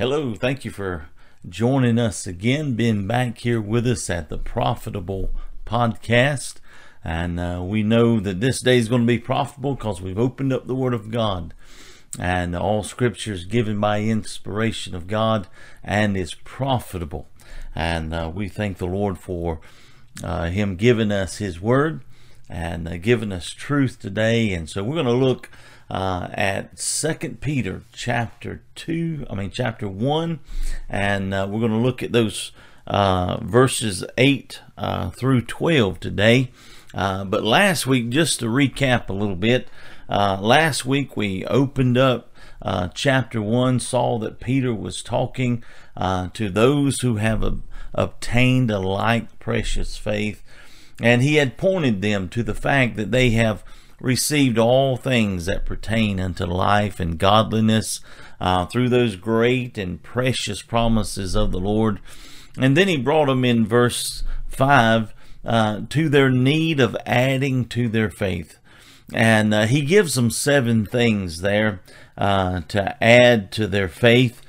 Hello, thank you for joining us again, being back here with us at the Profitable Podcast. And uh, we know that this day is going to be profitable because we've opened up the Word of God. And all scripture is given by inspiration of God and is profitable. And uh, we thank the Lord for uh, Him giving us His Word and uh, giving us truth today. And so we're going to look uh, at Second Peter chapter two. I mean chapter one, and uh, we're going to look at those uh, verses eight uh, through twelve today. Uh, but last week, just to recap a little bit, uh, last week we opened up chapter one, saw that Peter was talking to those who have obtained a like precious faith, and he had pointed them to the fact that they have received all things that pertain unto life and godliness uh, through those great and precious promises of the Lord. And then he brought them in verse 5 uh, to their need of adding to their faith. And uh, he gives them seven things there uh, to add to their faith.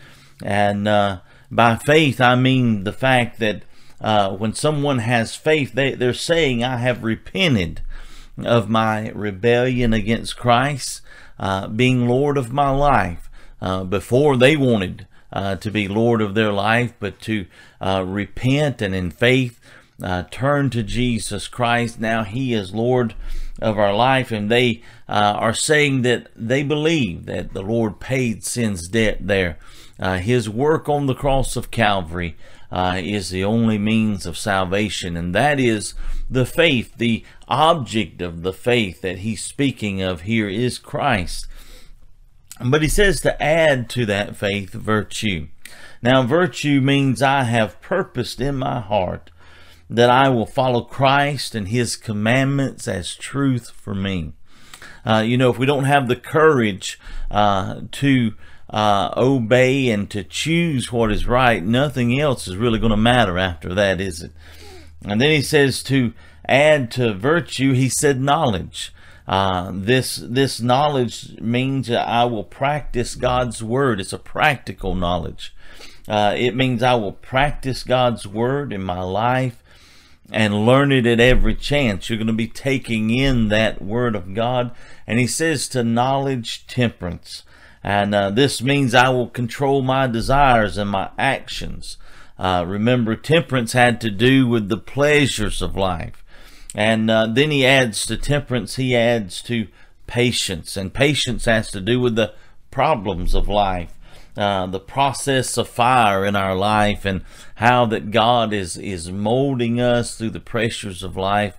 And uh, by faith, I mean the fact that uh, when someone has faith, they, they're saying, I have repented of my rebellion against Christ, uh, being Lord of my life. Uh, before they wanted uh, to be Lord of their life, but to uh, repent and in faith uh, turn to Jesus Christ. Now He is Lord of our life, and they uh, are saying that they believe that the Lord paid sin's debt there. his work on the cross of Calvary is the only means of salvation, and that is the faith, the object of the faith that he's speaking of here is Christ. But he says to add to that faith virtue. Now, virtue means I have purposed in my heart that I will follow Christ and his commandments as truth for me. Uh, you know, if we don't have the courage uh, to uh, obey and to choose what is right, nothing else is really going to matter after that, is it? And then he says to add to virtue, he said knowledge. Uh, this this knowledge means that I will practice God's word. It's a practical knowledge. Uh, it means I will practice God's word in my life and learn it at every chance. You're going to be taking in that word of God. And he says to knowledge temperance. And uh, this means I will control my desires and my actions. Uh, remember, temperance had to do with the pleasures of life. And uh, then he adds to temperance, he adds to patience. And patience has to do with the problems of life. Uh, the process of fire in our life and how that God is is molding us through the pressures of life.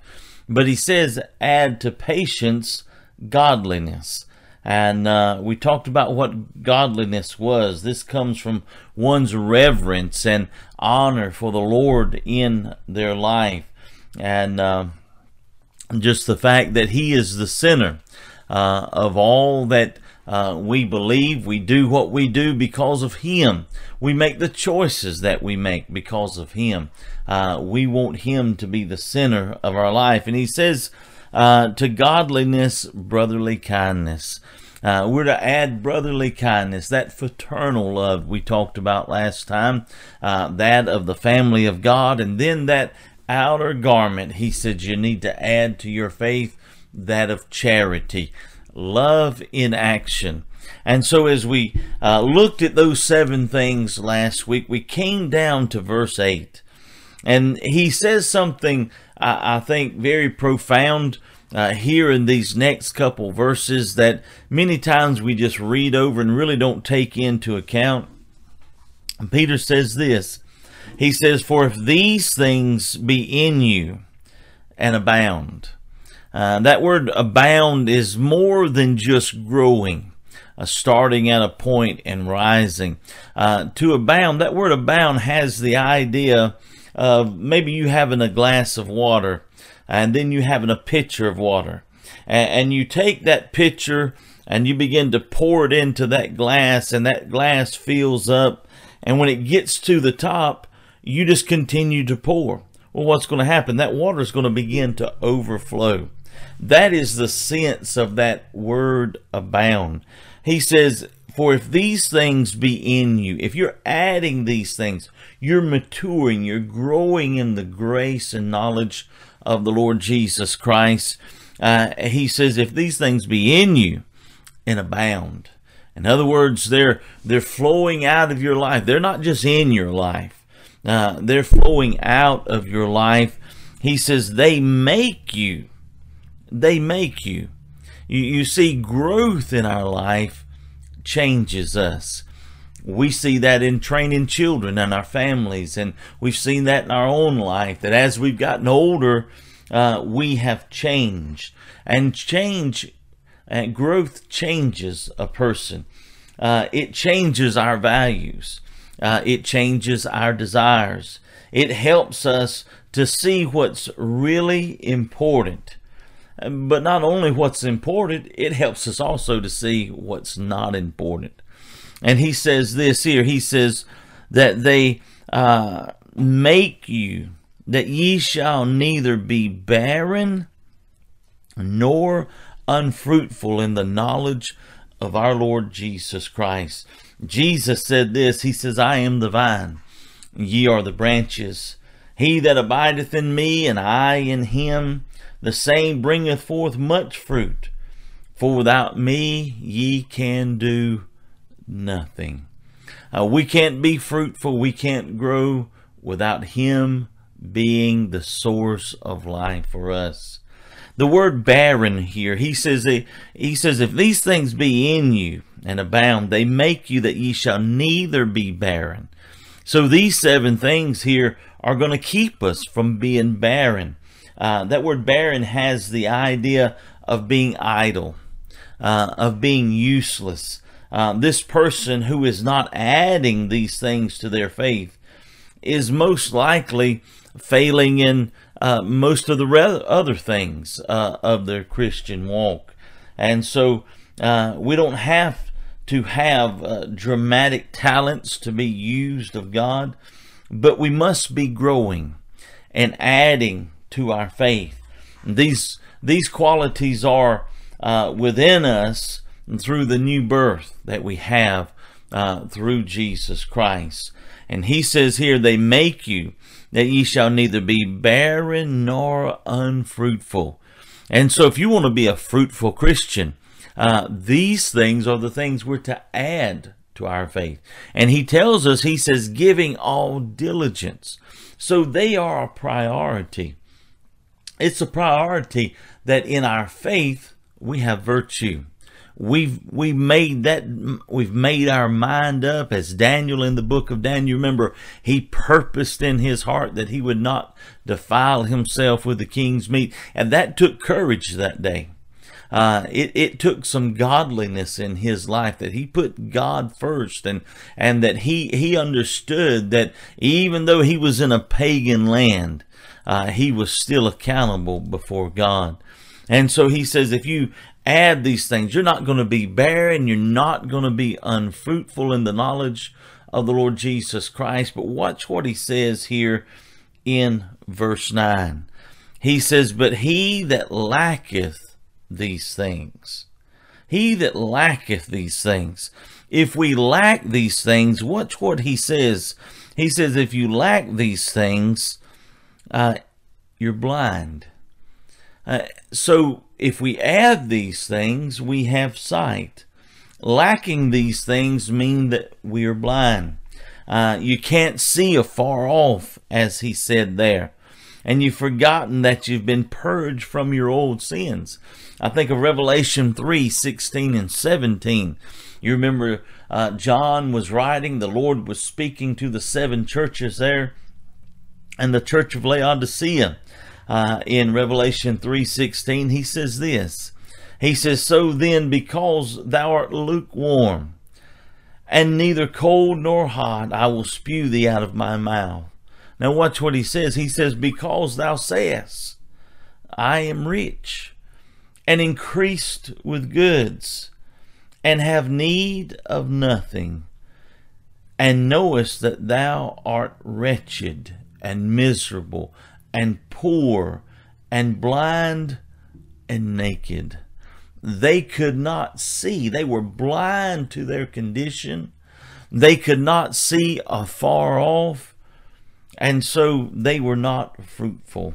But he says, add to patience godliness. And uh, we talked about what godliness was. This comes from one's reverence and honor for the Lord in their life. And uh, just the fact that He is the center uh, of all that uh, we believe. We do what we do because of Him. We make the choices that we make because of Him. Uh, we want Him to be the center of our life. And He says, uh, to godliness, brotherly kindness. Uh, we're to add brotherly kindness, that fraternal love we talked about last time, uh, that of the family of God, and then that outer garment, he said, you need to add to your faith that of charity, love in action. And so, as we uh, looked at those seven things last week, we came down to verse 8. And he says something, I, I think, very profound uh, here in these next couple verses that many times we just read over and really don't take into account. And Peter says this He says, For if these things be in you and abound, uh, that word abound is more than just growing, uh, starting at a point and rising. Uh, to abound, that word abound has the idea of maybe you having a glass of water and then you having a pitcher of water. And, and you take that pitcher and you begin to pour it into that glass, and that glass fills up. And when it gets to the top, you just continue to pour. Well, what's going to happen? That water is going to begin to overflow. That is the sense of that word abound. He says, For if these things be in you, if you're adding these things, you're maturing, you're growing in the grace and knowledge of the Lord Jesus Christ. Uh, he says, if these things be in you and abound. In other words, they're they're flowing out of your life. They're not just in your life. Uh, they're flowing out of your life. He says they make you. They make you. You, you see, growth in our life changes us. We see that in training children and our families, and we've seen that in our own life. That as we've gotten older, uh, we have changed, and change and growth changes a person. Uh, it changes our values. Uh, it changes our desires. It helps us to see what's really important. But not only what's important, it helps us also to see what's not important. And he says this here he says that they uh, make you, that ye shall neither be barren nor unfruitful in the knowledge of our Lord Jesus Christ. Jesus said this He says, I am the vine, ye are the branches. He that abideth in me, and I in him, the same bringeth forth much fruit. For without me ye can do nothing. Uh, we can't be fruitful, we can't grow without Him being the source of life for us. The word barren here, he says, he says, if these things be in you and abound, they make you that ye shall neither be barren. So these seven things here are going to keep us from being barren. Uh, that word barren has the idea of being idle, uh, of being useless. Uh, this person who is not adding these things to their faith is most likely failing in uh, most of the re- other things uh, of their Christian walk. And so uh, we don't have to have dramatic talents to be used of God, but we must be growing and adding to our faith. These these qualities are uh, within us through the new birth that we have uh, through Jesus Christ. And he says here, they make you that ye shall neither be barren nor unfruitful. And so, if you want to be a fruitful Christian, uh, these things are the things we're to add to our faith. And he tells us, he says, giving all diligence. So they are a priority. It's a priority that in our faith we have virtue. We've we made that we've made our mind up as Daniel in the book of Daniel. Remember, he purposed in his heart that he would not defile himself with the king's meat, and that took courage that day. Uh, it, it took some godliness in his life that he put God first and, and that he, he understood that even though he was in a pagan land, uh, he was still accountable before God. And so he says, if you add these things, you're not going to be barren, you're not going to be unfruitful in the knowledge of the Lord Jesus Christ. But watch what he says here in verse 9. He says, But he that lacketh these things, he that lacketh these things, if we lack these things, watch what he says. He says, If you lack these things, uh, you're blind. Uh, so if we add these things, we have sight. Lacking these things mean that we are blind. Uh, you can't see afar off, as he said there. And you've forgotten that you've been purged from your old sins. I think of Revelation 3 16 and 17. You remember uh, John was writing, the Lord was speaking to the seven churches there and the church of Laodicea uh, in Revelation 3:16 he says this. He says so then because thou art lukewarm and neither cold nor hot I will spew thee out of my mouth. Now watch what he says. He says because thou sayest I am rich and increased with goods and have need of nothing and knowest that thou art wretched and miserable and poor and blind and naked. they could not see. They were blind to their condition. They could not see afar off, and so they were not fruitful.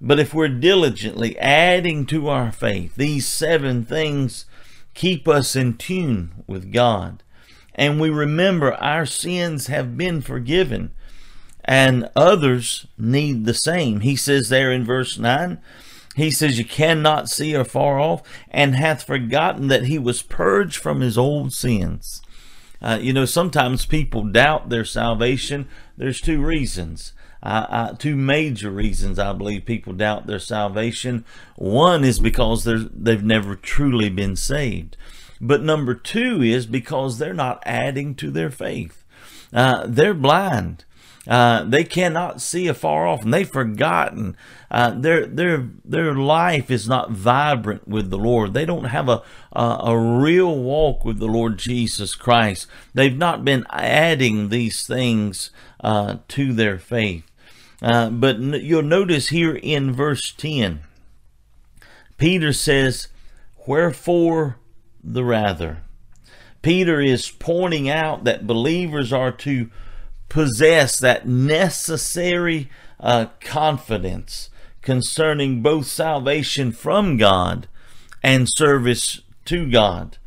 But if we're diligently adding to our faith, these seven things keep us in tune with God. And we remember our sins have been forgiven, and others need the same. He says there in verse 9, he says, You cannot see afar off, and hath forgotten that he was purged from his old sins. Uh, you know, sometimes people doubt their salvation. There's two reasons. Uh, uh, two major reasons I believe people doubt their salvation. One is because they've never truly been saved. But number two is because they're not adding to their faith. Uh, they're blind. Uh, they cannot see afar off, and they've forgotten. Uh, their their their life is not vibrant with the Lord. They don't have a, a a real walk with the Lord Jesus Christ. They've not been adding these things uh, to their faith. Uh, but you'll notice here in verse ten, Peter says, "Wherefore the rather." Peter is pointing out that believers are to possess that necessary uh, confidence concerning both salvation from God and service to God.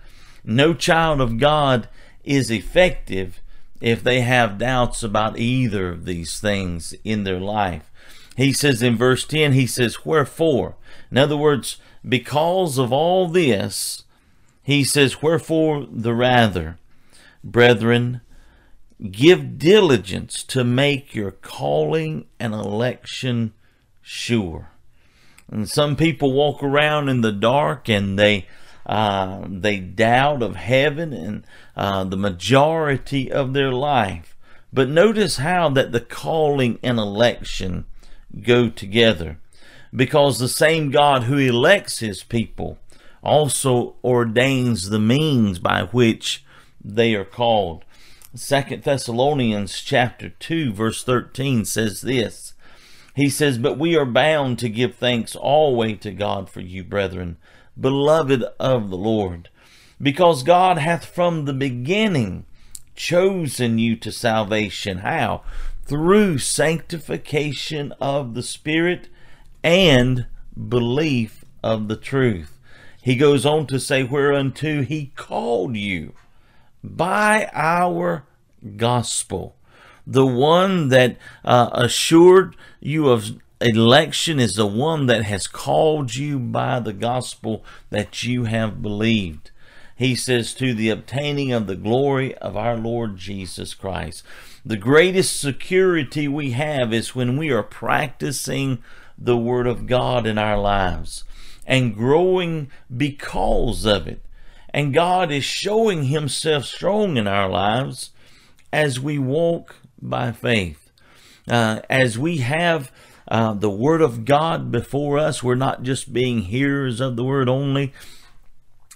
No child of God is effective if they have doubts about either of these things in their life. He says in verse 10, he says, Wherefore? In other words, because of all this, he says, Wherefore the rather, brethren, Give diligence to make your calling and election sure. And some people walk around in the dark and they uh, they doubt of heaven and uh, the majority of their life. But notice how that the calling and election go together. Because the same God who elects his people also ordains the means by which they are called. Second Thessalonians chapter 2 verse 13 says this. He says, But we are bound to give thanks always to God for you, brethren, beloved of the Lord, because God hath from the beginning chosen you to salvation. How? Through sanctification of the Spirit and belief of the truth. He goes on to say, Whereunto he called you by our gospel. The one that uh, assured you of election is the one that has called you by the gospel that you have believed. He says, to the obtaining of the glory of our Lord Jesus Christ. The greatest security we have is when we are practicing the Word of God in our lives and growing because of it. And God is showing Himself strong in our lives as we walk by faith. Uh, as we have uh, the Word of God before us, we're not just being hearers of the Word only,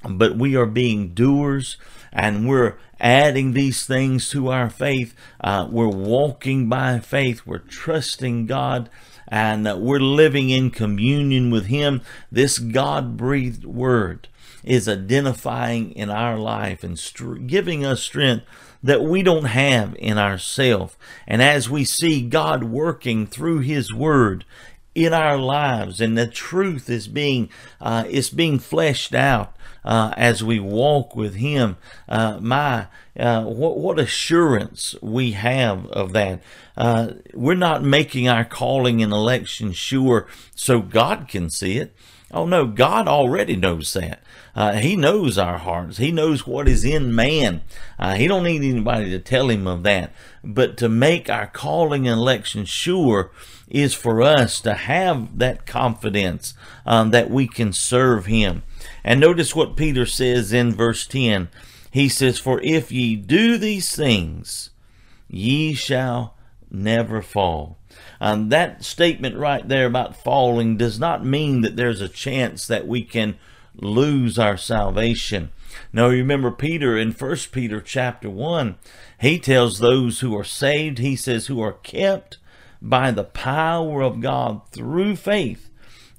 but we are being doers and we're adding these things to our faith. Uh, we're walking by faith. We're trusting God and we're living in communion with Him. This God breathed Word is identifying in our life and giving us strength that we don't have in ourselves. And as we see God working through His Word in our lives, and the truth is being uh, is being fleshed out uh, as we walk with Him, uh, my uh, what what assurance we have of that. Uh, we're not making our calling and election sure so God can see it. Oh no, God already knows that. Uh, he knows our hearts. He knows what is in man. Uh, he don't need anybody to tell him of that. But to make our calling and election sure is for us to have that confidence um, that we can serve him. And notice what Peter says in verse 10. He says, For if ye do these things, ye shall never fall. And that statement right there about falling does not mean that there's a chance that we can lose our salvation. Now remember Peter in First Peter chapter 1, he tells those who are saved, he says, who are kept by the power of God through faith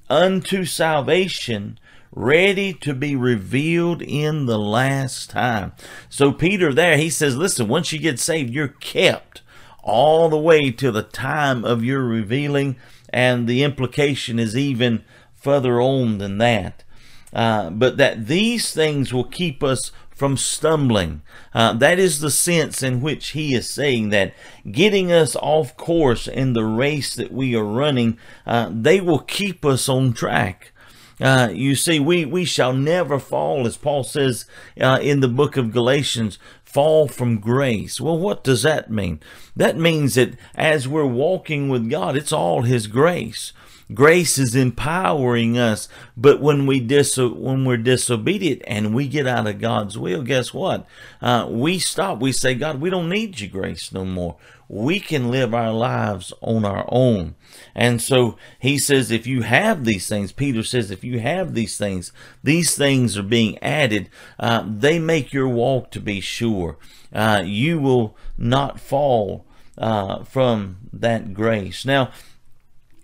unto salvation, ready to be revealed in the last time. So Peter there, he says, listen, once you get saved, you're kept all the way to the time of your revealing. And the implication is even further on than that. Uh, but that these things will keep us from stumbling. Uh, that is the sense in which he is saying that getting us off course in the race that we are running, uh, they will keep us on track. Uh, you see, we, we shall never fall, as Paul says uh, in the book of Galatians, fall from grace. Well, what does that mean? That means that as we're walking with God, it's all His grace. Grace is empowering us, but when we dis- when we're disobedient and we get out of God's will, guess what? Uh, we stop. We say, God, we don't need your grace no more. We can live our lives on our own. And so he says, if you have these things, Peter says, if you have these things, these things are being added. Uh, they make your walk to be sure. Uh, you will not fall uh, from that grace. Now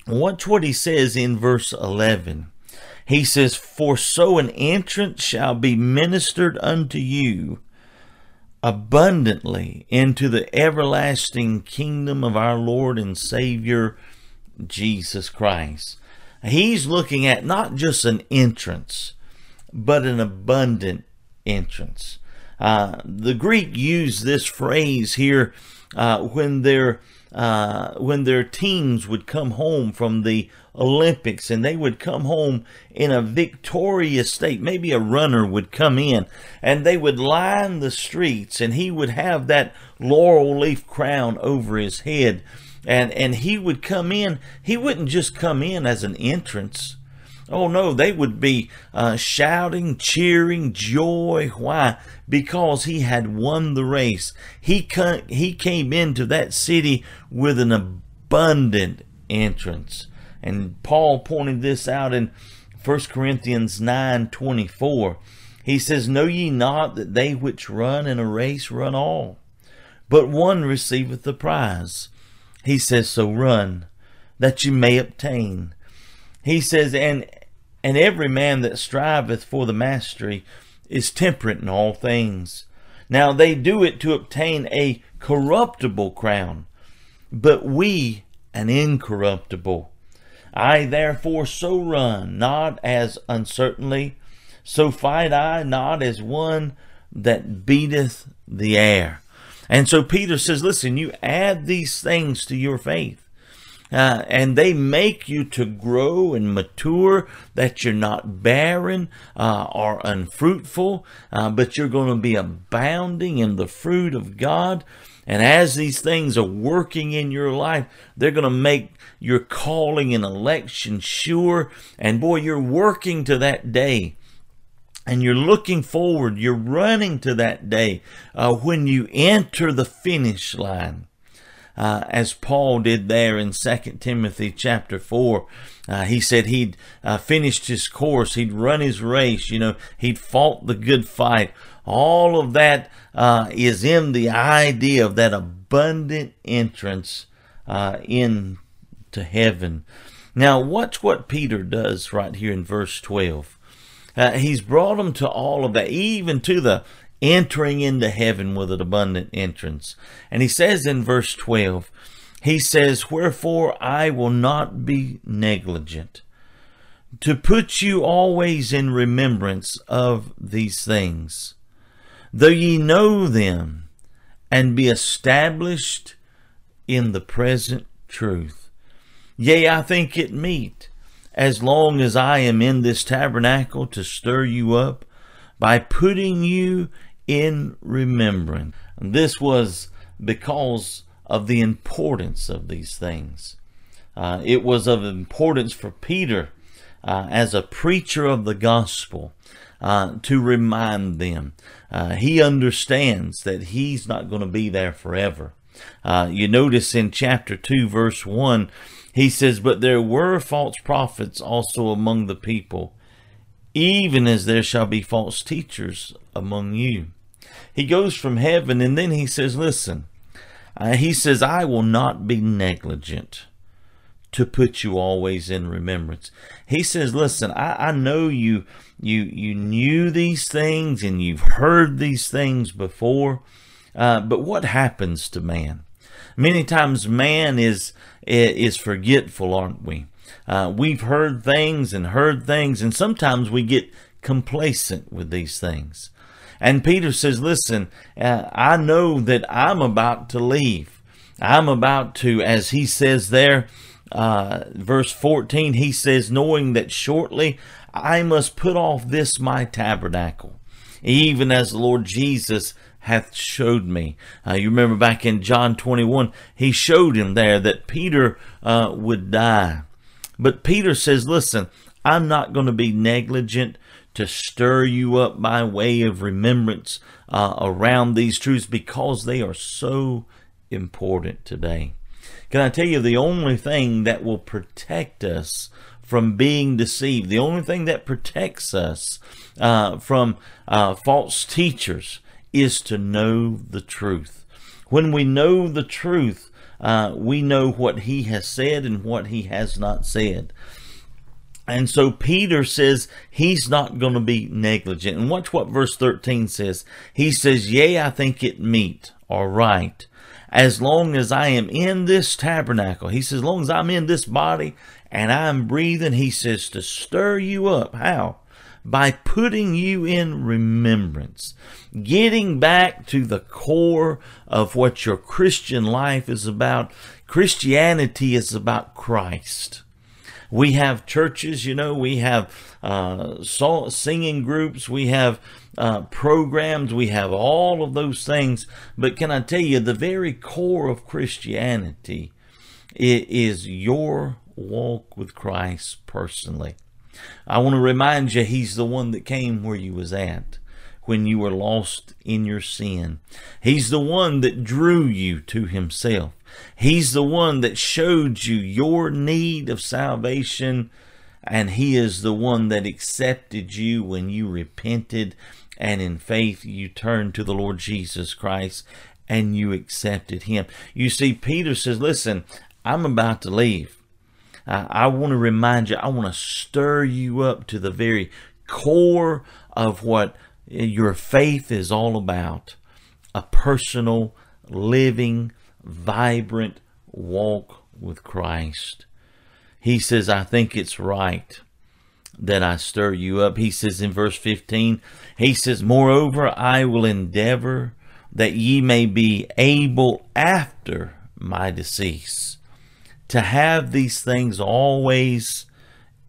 Watch what he says in verse 11. He says, For so an entrance shall be ministered unto you abundantly into the everlasting kingdom of our Lord and Savior Jesus Christ. He's looking at not just an entrance, but an abundant entrance. Uh, the Greek used this phrase here uh, when they're uh, when their teams would come home from the Olympics and they would come home in a victorious state. Maybe a runner would come in and they would line the streets and he would have that laurel leaf crown over his head and, and he would come in. He wouldn't just come in as an entrance. Oh no, they would be uh, shouting, cheering, joy. Why? Because he had won the race. He he came into that city with an abundant entrance. And Paul pointed this out in 1 Corinthians 9 24. He says, Know ye not that they which run in a race run all, but one receiveth the prize? He says, So run, that you may obtain. He says, and and every man that striveth for the mastery is temperate in all things. Now they do it to obtain a corruptible crown, but we an incorruptible. I therefore so run, not as uncertainly, so fight I not as one that beateth the air. And so Peter says, listen, you add these things to your faith. Uh, and they make you to grow and mature, that you're not barren uh, or unfruitful, uh, but you're going to be abounding in the fruit of God. And as these things are working in your life, they're going to make your calling and election sure. And boy, you're working to that day and you're looking forward, you're running to that day uh, when you enter the finish line uh, as Paul did there in 2 Timothy chapter 4. Uh, he said he'd uh, finished his course, he'd run his race, you know, he'd fought the good fight. All of that uh, is in the idea of that abundant entrance uh, into heaven. Now, watch what Peter does right here in verse 12. Uh, he's brought them to all of that, even to the entering into heaven with an abundant entrance. And he says in verse 12, he says, Wherefore I will not be negligent to put you always in remembrance of these things, though ye know them and be established in the present truth. Yea, I think it meet, as long as I am in this tabernacle, to stir you up by putting you in remembrance. This was because of the importance of these things. Uh, it was of importance for Peter uh, as a preacher of the gospel uh, to remind them. Uh, he understands that he's not going to be there forever. Uh, you notice in chapter 2, verse 1, he says, But there were false prophets also among the people, even as there shall be false teachers among you. He goes from heaven and then he says, Listen, uh, he says, I will not be negligent to put you always in remembrance. He says, listen, I, I know you, you, you knew these things and you've heard these things before. Uh, but what happens to man? Many times man is, is forgetful, aren't we? Uh, we've heard things and heard things, and sometimes we get complacent with these things. And Peter says, Listen, uh, I know that I'm about to leave. I'm about to, as he says there, uh, verse 14, he says, knowing that shortly I must put off this my tabernacle, even as the Lord Jesus hath showed me. Uh, you remember back in John 21, he showed him there that Peter uh, would die. But Peter says, listen, I'm not going to be negligent to stir you up by way of remembrance uh, around these truths because they are so important today. Can I tell you the only thing that will protect us from being deceived, the only thing that protects us uh, from uh, false teachers is to know the truth. When we know the truth, uh, we know what he has said and what he has not said. And so Peter says he's not going to be negligent. And watch what verse 13 says. He says, Yea, I think it meet or right, as long as I am in this tabernacle. He says, as long as I'm in this body and I'm breathing, he says, to stir you up. How? By putting you in remembrance, getting back to the core of what your Christian life is about. Christianity is about Christ. We have churches, you know, we have uh, singing groups, we have uh, programs, we have all of those things. But can I tell you, the very core of Christianity is your walk with Christ personally. I want to remind you, He's the one that came where you was at when you were lost in your sin. He's the one that drew you to Himself. He's the one that showed you your need of salvation, and He is the one that accepted you when you repented and in faith you turned to the Lord Jesus Christ and you accepted Him. You see, Peter says, Listen, I'm about to leave. I, want to remind you, I want to stir you up to the very core of what your faith is all about a personal, living, vibrant walk with Christ. He says, I think it's right that I stir you up. He says in verse 15, he says, Moreover, I will endeavor that ye may be able after my decease to have these things always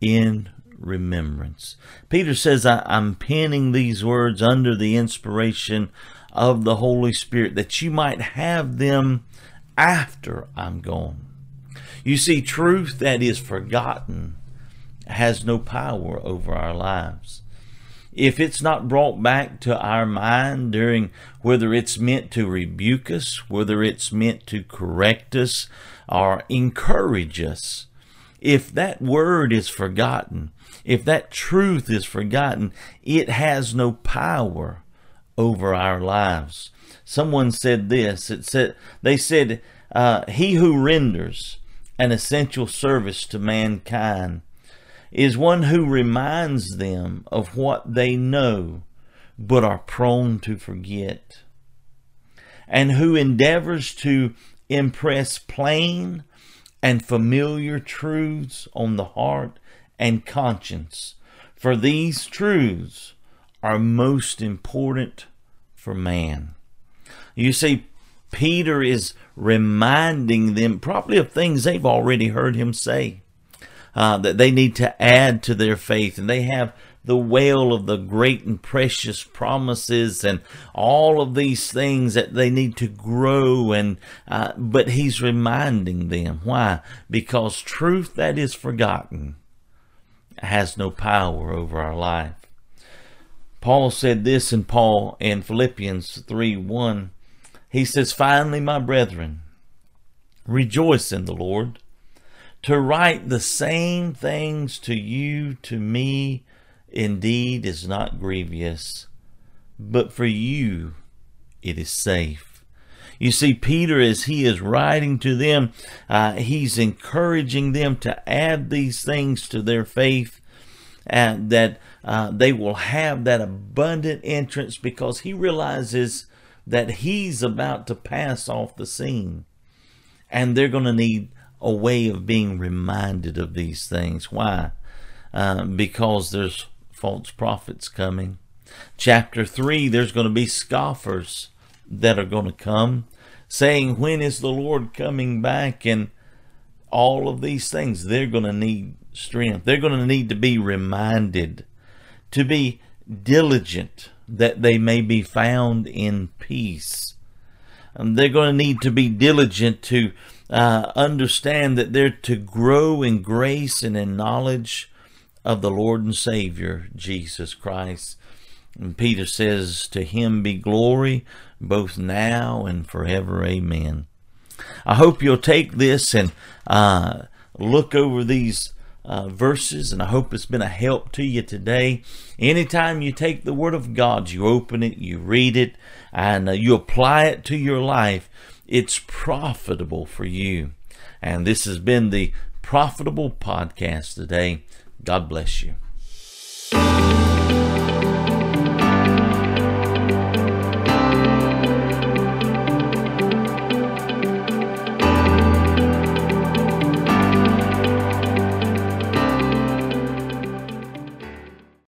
in remembrance. Peter says, I, am penning these words under the inspiration of the Holy Spirit that you might have them after I'm gone. You see, truth that is forgotten has no power over our lives. If it's not brought back to our mind during whether it's meant to rebuke us, whether it's meant to correct us or encourage us, if that word is forgotten, if that truth is forgotten, it has no power over our lives. Someone said this. It said they said, uh, "He who renders an essential service to mankind is one who reminds them of what they know but are prone to forget, and who endeavors to impress plain and familiar truths on the heart and conscience, for these truths are most important for man. You see, Peter is reminding them probably of things they've already heard him say uh, that they need to add to their faith. And they have the well of the great and precious promises and all of these things that they need to grow. And uh, but he's reminding them. Why? Because truth that is forgotten has no power over our life. Paul said this in paul in philippians 3 1 he says finally my brethren rejoice in the lord to write the same things to you, to me, indeed is not grievous, but for you it is safe. You see, Peter, as he is writing to them, uh, he's encouraging them to add these things to their faith and that uh, they will have that abundant entrance because he realizes that he's about to pass off the scene and they're going to need a way of being reminded of these things. Why? Uh, because there's false prophets coming. Chapter 3, there's going to be scoffers that are going to come saying, When is the Lord coming back? And all of these things, they're going to need strength. They're going to need to be reminded to be diligent that they may be found in peace. And they're going to need to be diligent to uh, understand that they're to grow in grace and in knowledge of the Lord and Savior, Jesus Christ. And Peter says, To him be glory both now and forever. Amen. I hope you'll take this and uh, look over these uh, verses, and I hope it's been a help to you today. Anytime you take the Word of God, you open it, you read it, and uh, you apply it to your life, it's profitable for you. And this has been the Profitable Podcast today. God bless you.